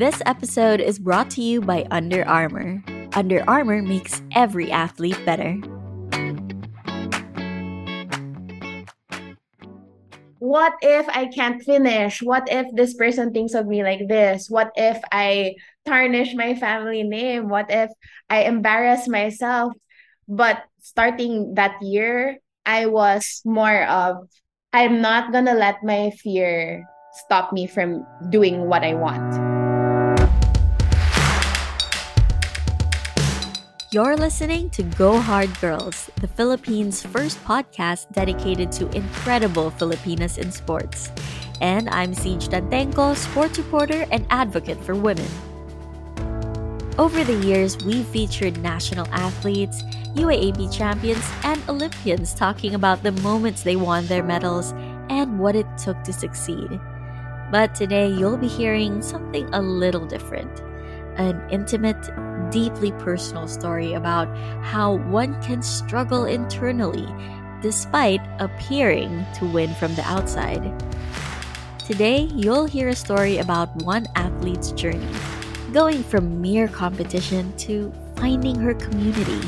This episode is brought to you by Under Armour. Under Armour makes every athlete better. What if I can't finish? What if this person thinks of me like this? What if I tarnish my family name? What if I embarrass myself? But starting that year, I was more of I'm not gonna let my fear stop me from doing what I want. You're listening to Go Hard Girls, the Philippines' first podcast dedicated to incredible Filipinas in sports. And I'm Ceej Tantengco, sports reporter and advocate for women. Over the years, we've featured national athletes, UAAP champions, and Olympians talking about the moments they won their medals and what it took to succeed. But today, you'll be hearing something a little different an intimate, deeply personal story about how one can struggle internally despite appearing to win from the outside. Today, you'll hear a story about one athlete's journey, going from mere competition to finding her community,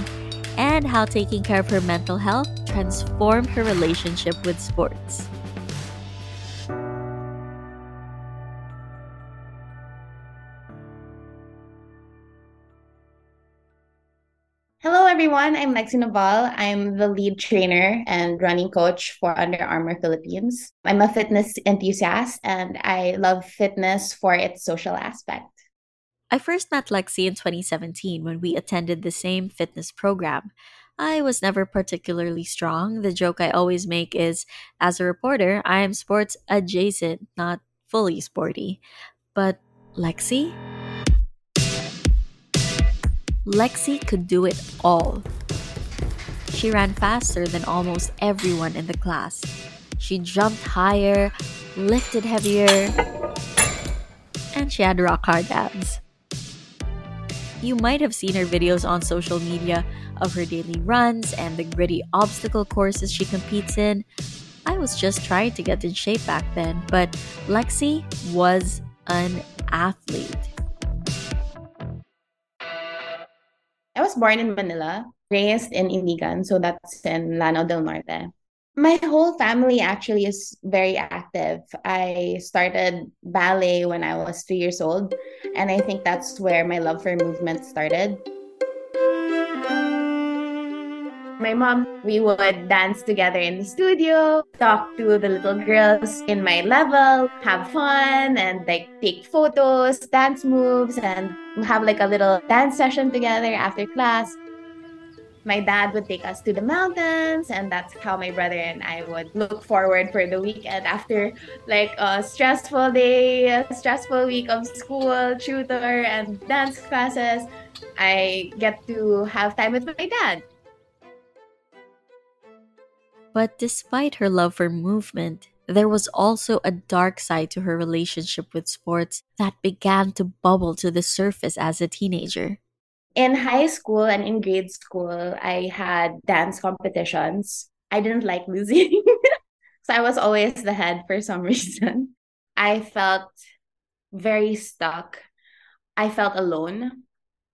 and how taking care of her mental health transformed her relationship with sports. Everyone. I'm Lexi Naval. I'm the lead trainer and running coach for Under Armour Philippines. I'm a fitness enthusiast and I love fitness for its social aspect. I first met Lexi in 2017 when we attended the same fitness program. I was never particularly strong. The joke I always make is as a reporter, I am sports adjacent, not fully sporty. But Lexi? Lexi could do it all. She ran faster than almost everyone in the class. She jumped higher, lifted heavier, and she had rock hard abs. You might have seen her videos on social media of her daily runs and the gritty obstacle courses she competes in. I was just trying to get in shape back then, but Lexi was an athlete. I was born in Manila, raised in Iligan, so that's in Lanao del Norte. My whole family actually is very active. I started ballet when I was three years old, and I think that's where my love for movement started. My mom, we would dance together in the studio, talk to the little girls in my level, have fun, and like take photos, dance moves, and have like a little dance session together after class. My dad would take us to the mountains, and that's how my brother and I would look forward for the weekend after like a stressful day, a stressful week of school, tutor, and dance classes. I get to have time with my dad. But despite her love for movement, there was also a dark side to her relationship with sports that began to bubble to the surface as a teenager. In high school and in grade school, I had dance competitions. I didn't like losing. so I was always the head for some reason. I felt very stuck. I felt alone.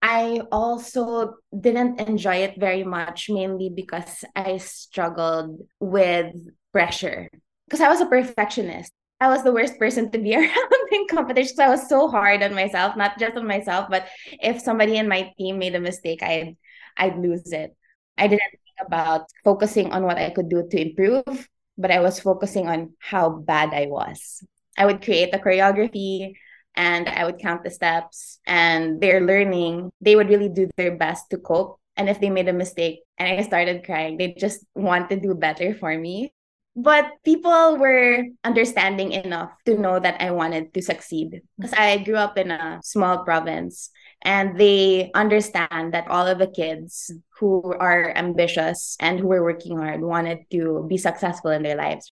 I also didn't enjoy it very much, mainly because I struggled with pressure. Because I was a perfectionist. I was the worst person to be around in competitions. I was so hard on myself, not just on myself, but if somebody in my team made a mistake, I'd I'd lose it. I didn't think about focusing on what I could do to improve, but I was focusing on how bad I was. I would create a choreography, and I would count the steps and they're learning, they would really do their best to cope. And if they made a mistake and I started crying, they just want to do better for me. But people were understanding enough to know that I wanted to succeed because I grew up in a small province and they understand that all of the kids who are ambitious and who are working hard wanted to be successful in their lives.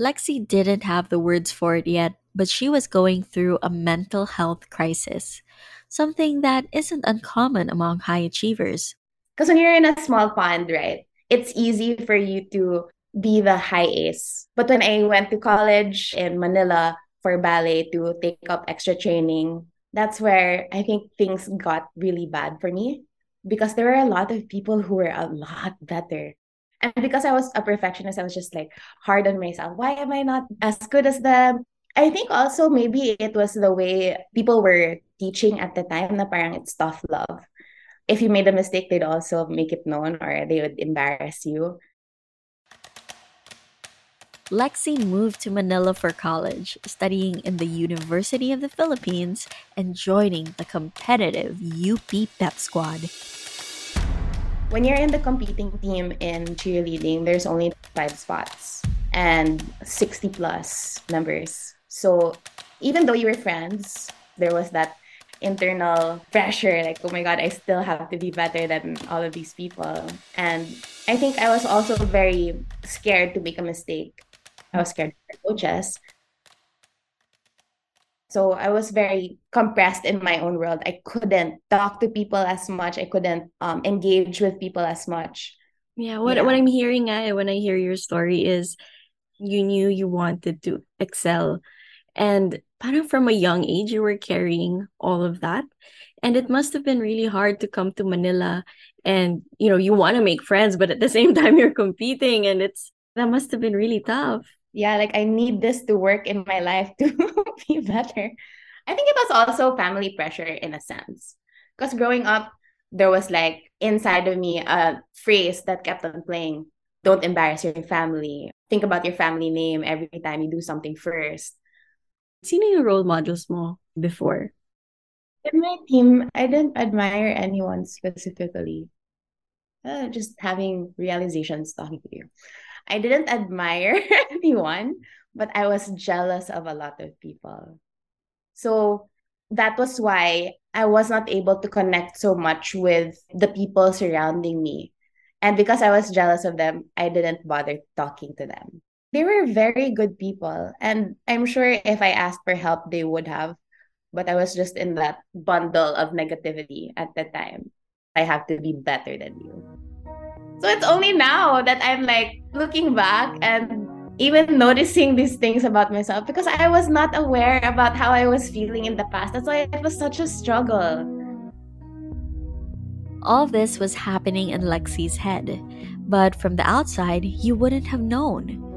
Lexi didn't have the words for it yet, but she was going through a mental health crisis, something that isn't uncommon among high achievers. Because when you're in a small pond, right, it's easy for you to be the high ace. But when I went to college in Manila for ballet to take up extra training, that's where I think things got really bad for me because there were a lot of people who were a lot better. And because I was a perfectionist, I was just like hard on myself. Why am I not as good as them? I think also maybe it was the way people were teaching at the time na parang it's tough love. If you made a mistake, they'd also make it known or they would embarrass you. Lexi moved to Manila for college, studying in the University of the Philippines and joining the competitive UP Pep Squad. When you're in the competing team in cheerleading, there's only five spots and 60 plus members. So even though you were friends, there was that internal pressure like, oh my God, I still have to be better than all of these people. And I think I was also very scared to make a mistake I was scared of coaches. So I was very compressed in my own world. I couldn't talk to people as much. I couldn't um, engage with people as much. Yeah, what yeah. what I'm hearing uh, when I hear your story is you knew you wanted to excel. And of from a young age you were carrying all of that. And it must have been really hard to come to Manila and you know, you want to make friends, but at the same time you're competing and it's that must have been really tough yeah, like I need this to work in my life to be better. I think it was also family pressure in a sense. Because growing up, there was like inside of me a phrase that kept on playing don't embarrass your family. Think about your family name every time you do something first. Sino yung role models mo before? In my team, I didn't admire anyone specifically. Uh, just having realizations talking to you. I didn't admire anyone, but I was jealous of a lot of people. So that was why I was not able to connect so much with the people surrounding me. And because I was jealous of them, I didn't bother talking to them. They were very good people. And I'm sure if I asked for help, they would have. But I was just in that bundle of negativity at the time. I have to be better than you. So it's only now that I'm like looking back and even noticing these things about myself because I was not aware about how I was feeling in the past. That's why it was such a struggle. All this was happening in Lexi's head, but from the outside, you wouldn't have known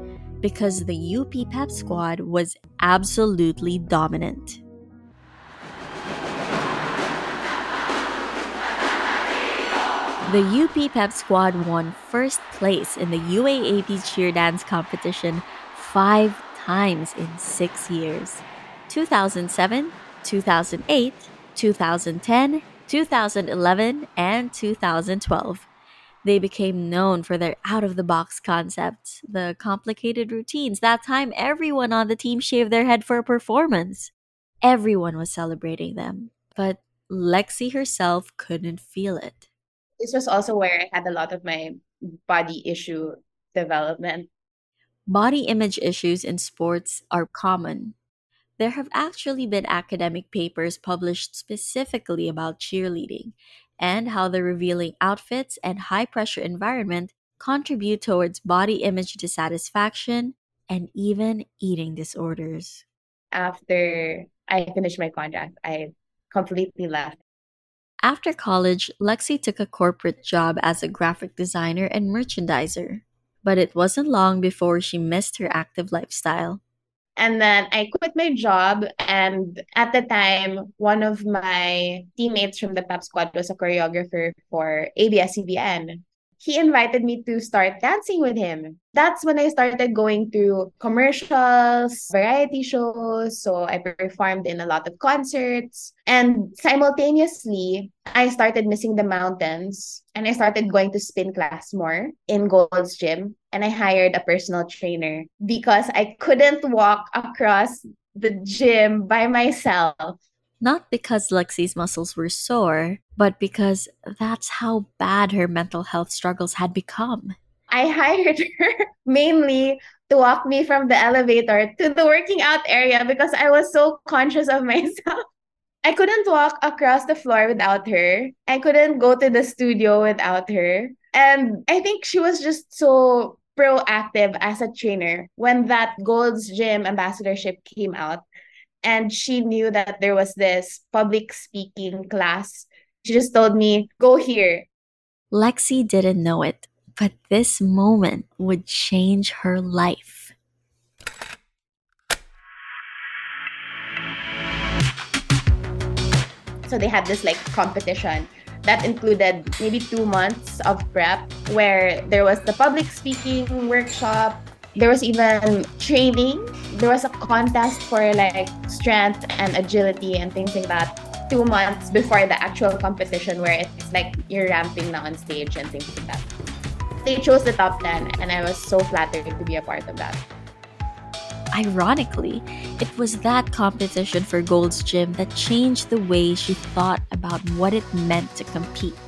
because the UP Pep squad was absolutely dominant. The UP Pep squad won first place in the UAAP cheer dance competition five times in six years 2007, 2008, 2010, 2011, and 2012. They became known for their out of the box concepts, the complicated routines. That time, everyone on the team shaved their head for a performance. Everyone was celebrating them, but Lexi herself couldn't feel it this was also where I had a lot of my body issue development. Body image issues in sports are common. There have actually been academic papers published specifically about cheerleading and how the revealing outfits and high pressure environment contribute towards body image dissatisfaction and even eating disorders. After I finished my contract, I completely left after college, Lexi took a corporate job as a graphic designer and merchandiser. But it wasn't long before she missed her active lifestyle. And then I quit my job. And at the time, one of my teammates from the Pep Squad was a choreographer for ABS-CBN he invited me to start dancing with him. That's when I started going to commercials, variety shows. So I performed in a lot of concerts. And simultaneously, I started missing the mountains and I started going to spin class more in Gold's Gym. And I hired a personal trainer because I couldn't walk across the gym by myself not because Lexi's muscles were sore, but because that's how bad her mental health struggles had become. I hired her mainly to walk me from the elevator to the working out area because I was so conscious of myself. I couldn't walk across the floor without her. I couldn't go to the studio without her. And I think she was just so proactive as a trainer when that Gold's Gym ambassadorship came out And she knew that there was this public speaking class. She just told me, go here. Lexi didn't know it, but this moment would change her life. So they had this like competition that included maybe two months of prep where there was the public speaking workshop there was even training there was a contest for like strength and agility and things like that two months before the actual competition where it's like you're ramping on stage and things like that they chose the top 10 and i was so flattered to be a part of that Ironically, it was that competition for Gold's Gym that changed the way she thought about what it meant to compete.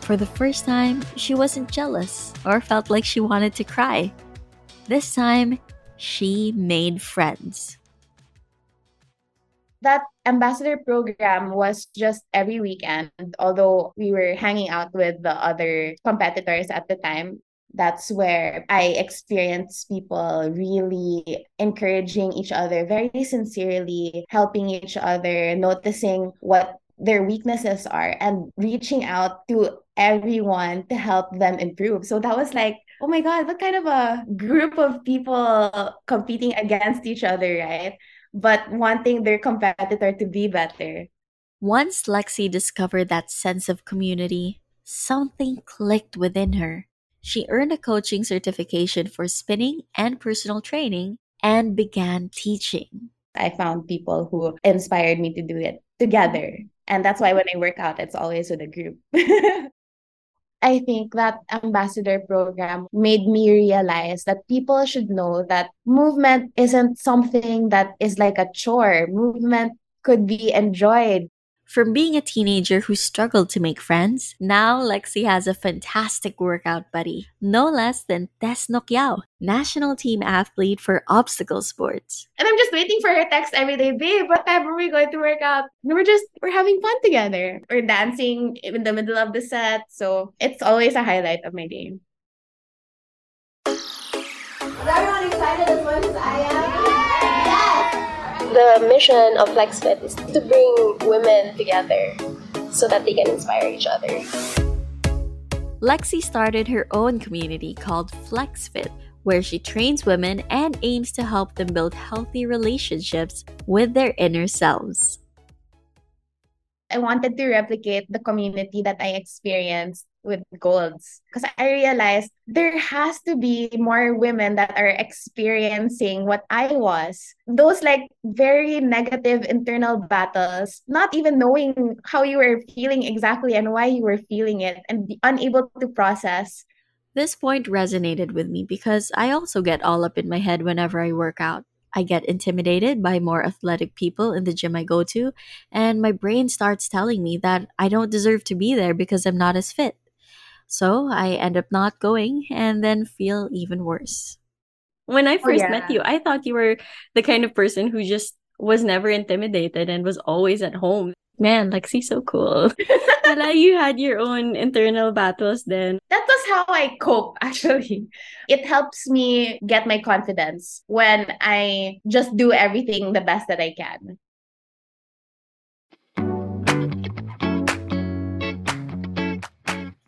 For the first time, she wasn't jealous or felt like she wanted to cry. This time, she made friends. That ambassador program was just every weekend, although we were hanging out with the other competitors at the time that's where I experienced people really encouraging each other very sincerely, helping each other, noticing what their weaknesses are, and reaching out to everyone to help them improve. So that was like, oh my God, what kind of a group of people competing against each other, right? But wanting their competitor to be better. Once Lexi discovered that sense of community, something clicked within her. She earned a coaching certification for spinning and personal training and began teaching. I found people who inspired me to do it together. And that's why when I work out, it's always with a group. I think that ambassador program made me realize that people should know that movement isn't something that is like a chore. Movement could be enjoyed. From being a teenager who struggled to make friends, now Lexi has a fantastic workout buddy, no less than Tess Nokyao, national team athlete for obstacle sports. And I'm just waiting for her text every day, babe, what time are we going to work out? And we're just, we're having fun together. We're dancing in the middle of the set. So it's always a highlight of my day. Is everyone excited as much as I am? The mission of FlexFit is to bring women together so that they can inspire each other. Lexi started her own community called FlexFit, where she trains women and aims to help them build healthy relationships with their inner selves. I wanted to replicate the community that I experienced with golds because I realized there has to be more women that are experiencing what I was. Those like very negative internal battles, not even knowing how you were feeling exactly and why you were feeling it and unable to process. This point resonated with me because I also get all up in my head whenever I work out. I get intimidated by more athletic people in the gym I go to, and my brain starts telling me that I don't deserve to be there because I'm not as fit. So I end up not going and then feel even worse. When I Oh, first yeah. met you, I thought you were the kind of person who just was never intimidated and was always at home. Man, Lexi's so cool. Wala, you had your own internal battles then. That was how I cope, actually. It helps me get my confidence when I just do everything the best that I can.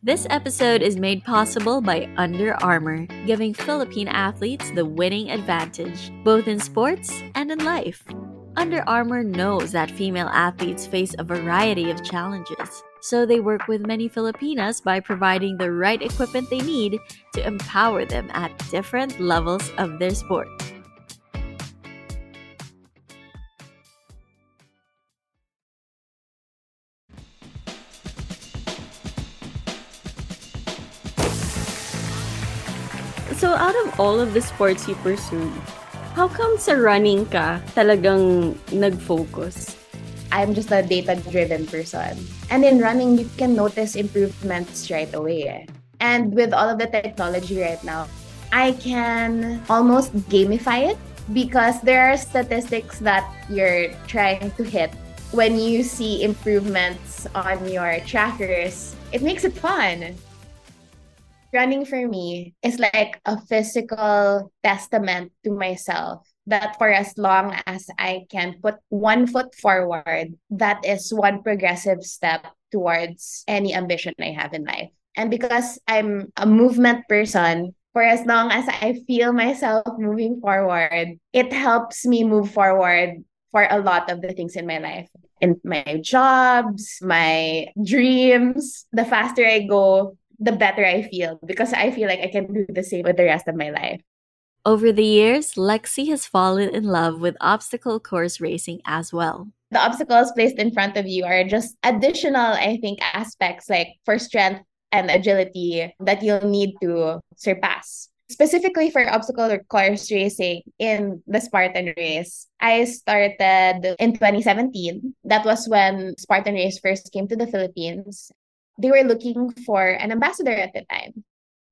This episode is made possible by Under Armour, giving Philippine athletes the winning advantage, both in sports and in life. Under Armour knows that female athletes face a variety of challenges, so they work with many Filipinas by providing the right equipment they need to empower them at different levels of their sport. So out of all of the sports you pursued, how come sa running ka talagang nag-focus? I'm just a data driven person. And in running, you can notice improvements right away. eh. And with all of the technology right now, I can almost gamify it because there are statistics that you're trying to hit. When you see improvements on your trackers, it makes it fun. Running for me is like a physical testament to myself that for as long as I can put one foot forward, that is one progressive step towards any ambition I have in life. And because I'm a movement person, for as long as I feel myself moving forward, it helps me move forward for a lot of the things in my life. In my jobs, my dreams, the faster I go, the better I feel because I feel like I can do the same with the rest of my life. Over the years, Lexi has fallen in love with obstacle course racing as well. The obstacles placed in front of you are just additional, I think, aspects like for strength and agility that you'll need to surpass. Specifically for obstacle course racing in the Spartan race, I started in 2017. That was when Spartan race first came to the Philippines. They were looking for an ambassador at the time.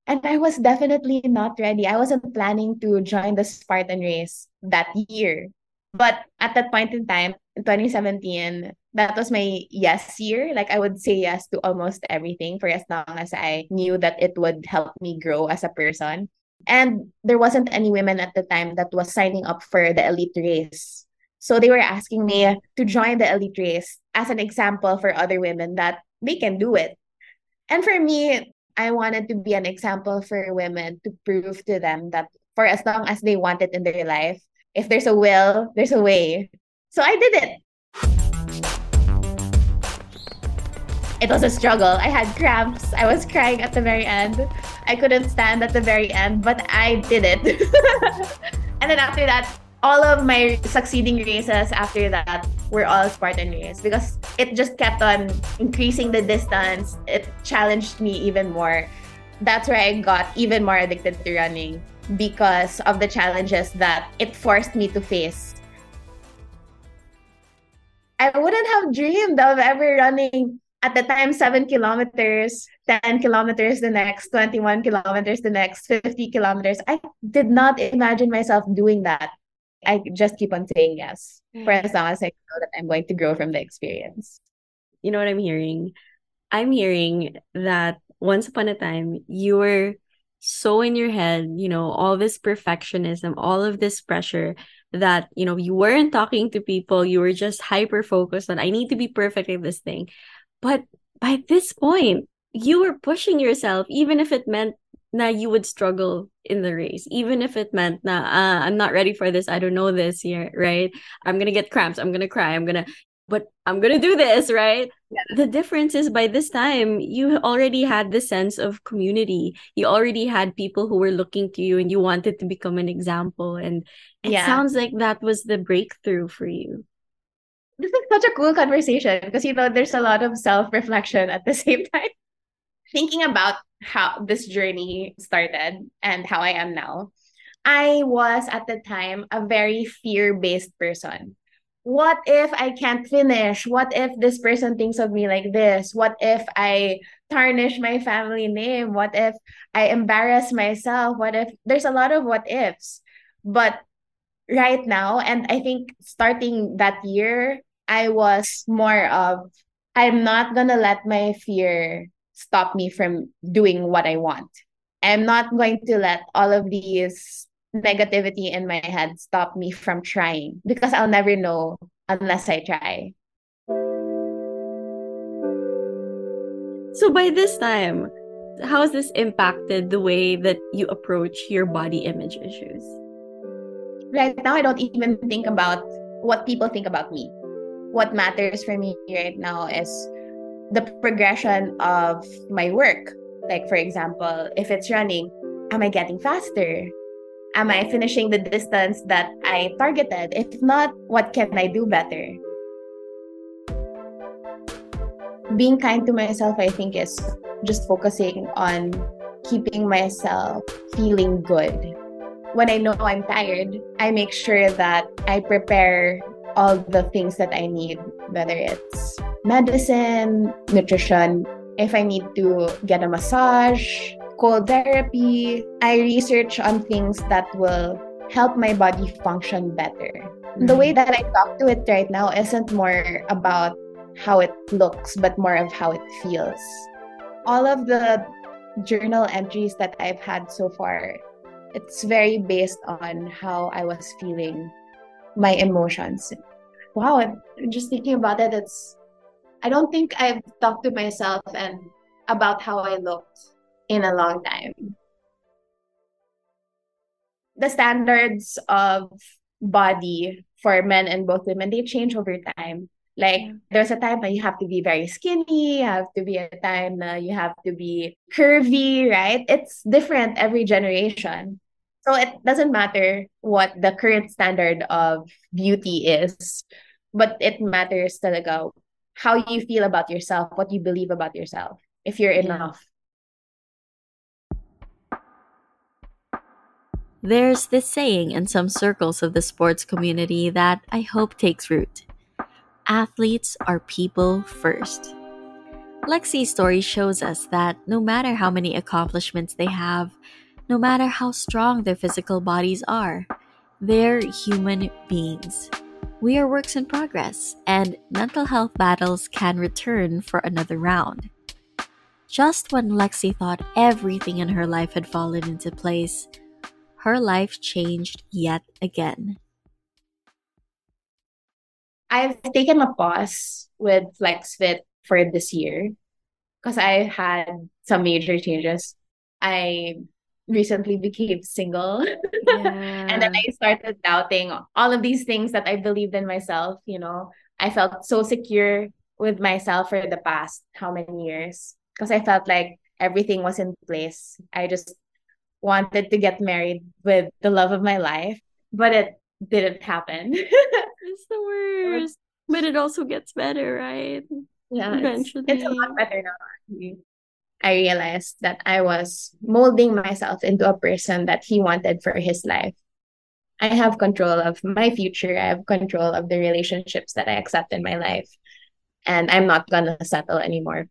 And I was definitely not ready. I wasn't planning to join the Spartan race that year. But at that point in time, in 2017, that was my yes year. Like I would say yes to almost everything for as long as I knew that it would help me grow as a person. And there wasn't any women at the time that was signing up for the elite race. So they were asking me to join the elite race as an example for other women that they can do it. And for me, I wanted to be an example for women to prove to them that for as long as they want it in their life, if there's a will, there's a way. So I did it. It was a struggle. I had cramps. I was crying at the very end. I couldn't stand at the very end, but I did it. and then after that, all of my succeeding races after that were all Spartan races because it just kept on increasing the distance. It challenged me even more. That's where I got even more addicted to running because of the challenges that it forced me to face. I wouldn't have dreamed of ever running at the time 7 kilometers, 10 kilometers the next, 21 kilometers the next, 50 kilometers. I did not imagine myself doing that. I just keep on saying yes for mm. as long as I know that I'm going to grow from the experience. You know what I'm hearing? I'm hearing that once upon a time you were so in your head, you know, all this perfectionism, all of this pressure that, you know, you weren't talking to people, you were just hyper focused on, I need to be perfect at this thing. But by this point, you were pushing yourself, even if it meant that you would struggle in the race, even if it meant that uh, I'm not ready for this, I don't know this yet, right? I'm gonna get cramps, I'm gonna cry, I'm gonna but I'm gonna do this, right? Yeah. The difference is by this time you already had the sense of community. You already had people who were looking to you and you wanted to become an example. And it yeah. sounds like that was the breakthrough for you. This is such a cool conversation because you know there's a lot of self-reflection at the same time. Thinking about how this journey started and how I am now. I was at the time a very fear-based person what if I can't finish? What if this person thinks of me like this? What if I tarnish my family name? What if I embarrass myself? What if there's a lot of what ifs? But right now, and I think starting that year, I was more of I'm not gonna let my fear stop me from doing what I want. I'm not going to let all of these negativity in my head stop me from trying because I'll never know unless I try. So by this time, how has this impacted the way that you approach your body image issues? Right now, I don't even think about what people think about me. What matters for me right now is the progression of my work. Like, for example, if it's running, am I getting faster? Am I finishing the distance that I targeted? If not, what can I do better? Being kind to myself, I think, is just focusing on keeping myself feeling good. When I know I'm tired, I make sure that I prepare all the things that I need, whether it's medicine, nutrition, if I need to get a massage, cold therapy. I research on things that will help my body function better. Mm-hmm. The way that I talk to it right now isn't more about how it looks, but more of how it feels. All of the journal entries that I've had so far It's very based on how I was feeling my emotions. Wow, I'm just thinking about it. It's I don't think I've talked to myself and about how I looked in a long time. The standards of body for men and both women they change over time. Like there's a time that you have to be very skinny, you have to be a time that you have to be curvy, right? It's different every generation. So it doesn't matter what the current standard of beauty is, but it matters talaga how you feel about yourself, what you believe about yourself, if you're enough. There's this saying in some circles of the sports community that I hope takes root athletes are people first. Lexi's story shows us that no matter how many accomplishments they have, no matter how strong their physical bodies are, they're human beings. We are works in progress, and mental health battles can return for another round. Just when Lexi thought everything in her life had fallen into place, her life changed yet again. I've taken a pause with FlexFit for this year because I had some major changes. I recently became single. Yeah. and then I started doubting all of these things that I believed in myself. You know, I felt so secure with myself for the past how many years because I felt like everything was in place. I just wanted to get married with the love of my life, but it didn't happen. It's the worst. But it also gets better, right? yeah, it's, Eventually. it's a lot better now. I realized that I was molding myself into a person that he wanted for his life. I have control of my future. I have control of the relationships that I accept in my life. And I'm not gonna settle anymore.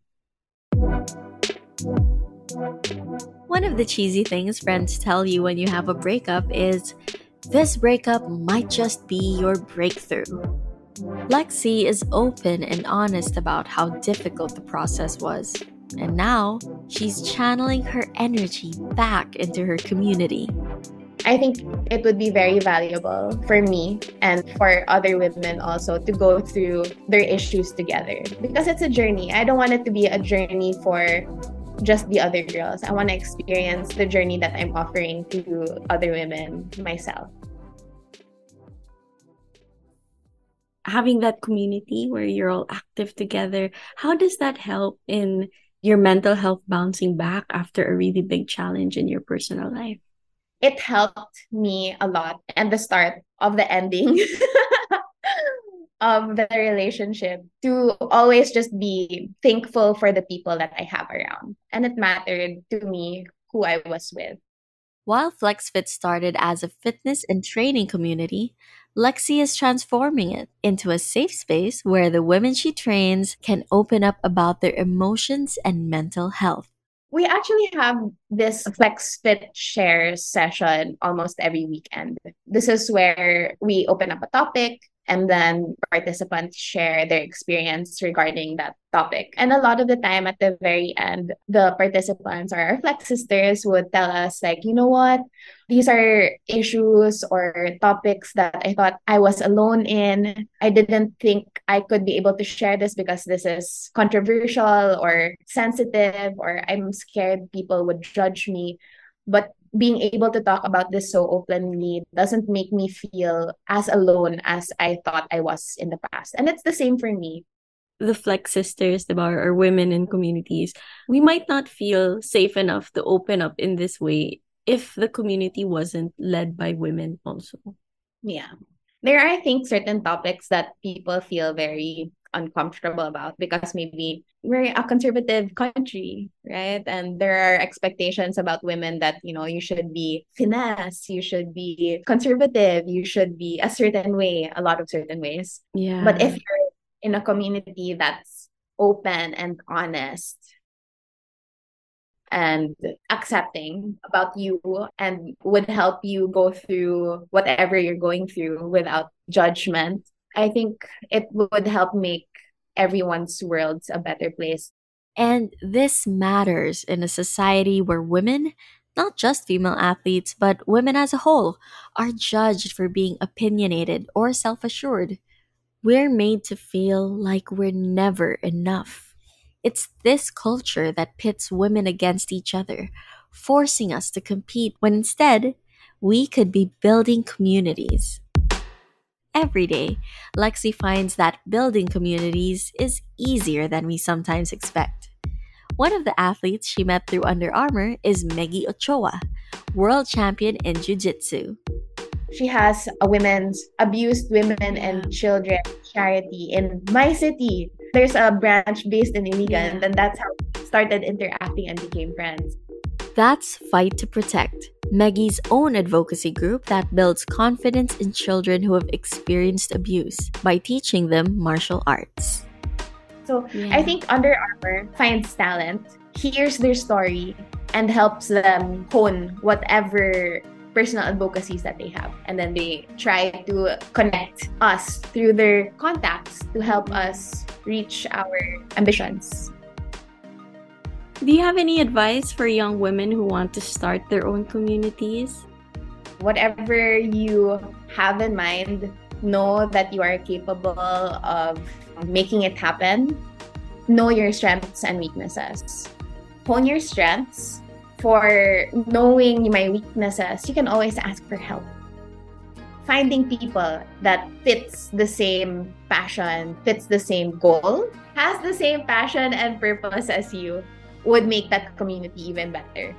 One of the cheesy things friends tell you when you have a breakup is this breakup might just be your breakthrough. Lexi is open and honest about how difficult the process was. And now she's channeling her energy back into her community. I think it would be very valuable for me and for other women also to go through their issues together because it's a journey. I don't want it to be a journey for just the other girls. I want to experience the journey that I'm offering to other women myself. Having that community where you're all active together, how does that help in your mental health bouncing back after a really big challenge in your personal life? It helped me a lot and the start of the ending of the relationship to always just be thankful for the people that I have around. And it mattered to me who I was with. While FlexFit started as a fitness and training community, Lexi is transforming it into a safe space where the women she trains can open up about their emotions and mental health. We actually have this FlexFit share session almost every weekend. This is where we open up a topic and then participants share their experience regarding that topic. And a lot of the time at the very end, the participants or our flex sisters would tell us like, you know what? These are issues or topics that I thought I was alone in. I didn't think I could be able to share this because this is controversial or sensitive or I'm scared people would judge me. But being able to talk about this so openly doesn't make me feel as alone as I thought I was in the past. And it's the same for me. The Flex Sisters, the bar, or women in communities, we might not feel safe enough to open up in this way if the community wasn't led by women also. Yeah. There are, I think, certain topics that people feel very uncomfortable about because maybe we're a conservative country, right? And there are expectations about women that, you know, you should be finesse, you should be conservative, you should be a certain way, a lot of certain ways. Yeah. But if you're in a community that's open and honest and accepting about you and would help you go through whatever you're going through without judgment, I think it would help make everyone's worlds a better place. And this matters in a society where women not just female athletes, but women as a whole, are judged for being opinionated or self assured. We're made to feel like we're never enough. It's this culture that pits women against each other, forcing us to compete when instead, we could be building communities. Every day, Lexi finds that building communities is easier than we sometimes expect. One of the athletes she met through Under Armour is Meggie Ochoa, world champion in Jiu Jitsu. She has a women's abused women and children charity in my city. There's a branch based in Iligan, and then that's how we started interacting and became friends. That's Fight to Protect, Meggie's own advocacy group that builds confidence in children who have experienced abuse by teaching them martial arts. So I think Under Armour finds talent, hears their story, and helps them hone whatever personal advocacies that they have. And then they try to connect us through their contacts to help us reach our ambitions. Do you have any advice for young women who want to start their own communities? Whatever you have in mind, know that you are capable of making it happen. Know your strengths and weaknesses. Hone your strengths. For knowing my weaknesses, you can always ask for help. Finding people that fits the same passion, fits the same goal, has the same passion and purpose as you would make that community even better.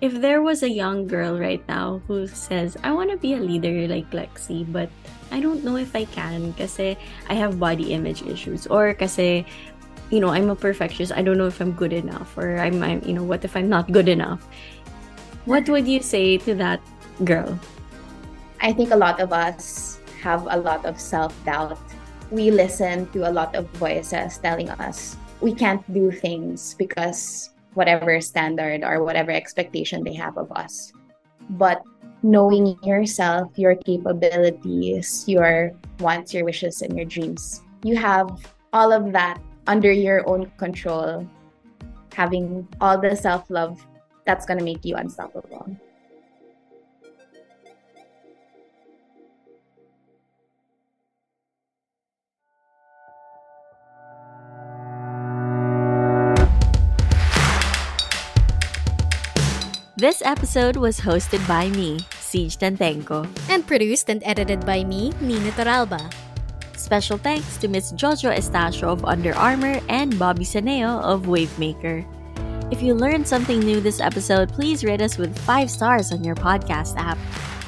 If there was a young girl right now who says, I want to be a leader like Lexi, but I don't know if I can kasi I have body image issues or kasi you know, I'm a perfectionist. I don't know if I'm good enough or I'm, I'm you know, what if I'm not good enough? What would you say to that girl? I think a lot of us have a lot of self-doubt. We listen to a lot of voices telling us we can't do things because whatever standard or whatever expectation they have of us. But knowing yourself, your capabilities, your wants, your wishes, and your dreams, you have all of that under your own control. Having all the self love, that's going to make you unstoppable. This episode was hosted by me, Ceej Tantengco. And produced and edited by me, Nina Toralba. Special thanks to Miss Jojo Estacio of Under Armour and Bobby Saneo of Wavemaker. If you learned something new this episode, please rate us with 5 stars on your podcast app.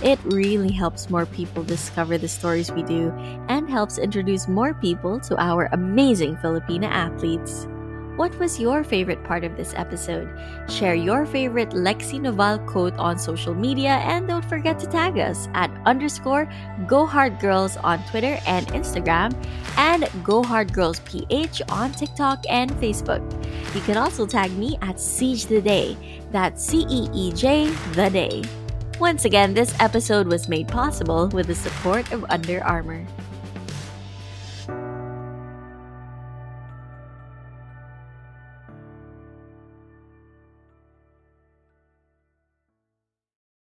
It really helps more people discover the stories we do and helps introduce more people to our amazing Filipina athletes. What was your favorite part of this episode? Share your favorite Lexi Noval quote on social media and don't forget to tag us at underscore Go Hard Girls on Twitter and Instagram and Go Hard Girls PH on TikTok and Facebook. You can also tag me at Ceej the Day. That's C E E J the Day. Once again, this episode was made possible with the support of Under Armour.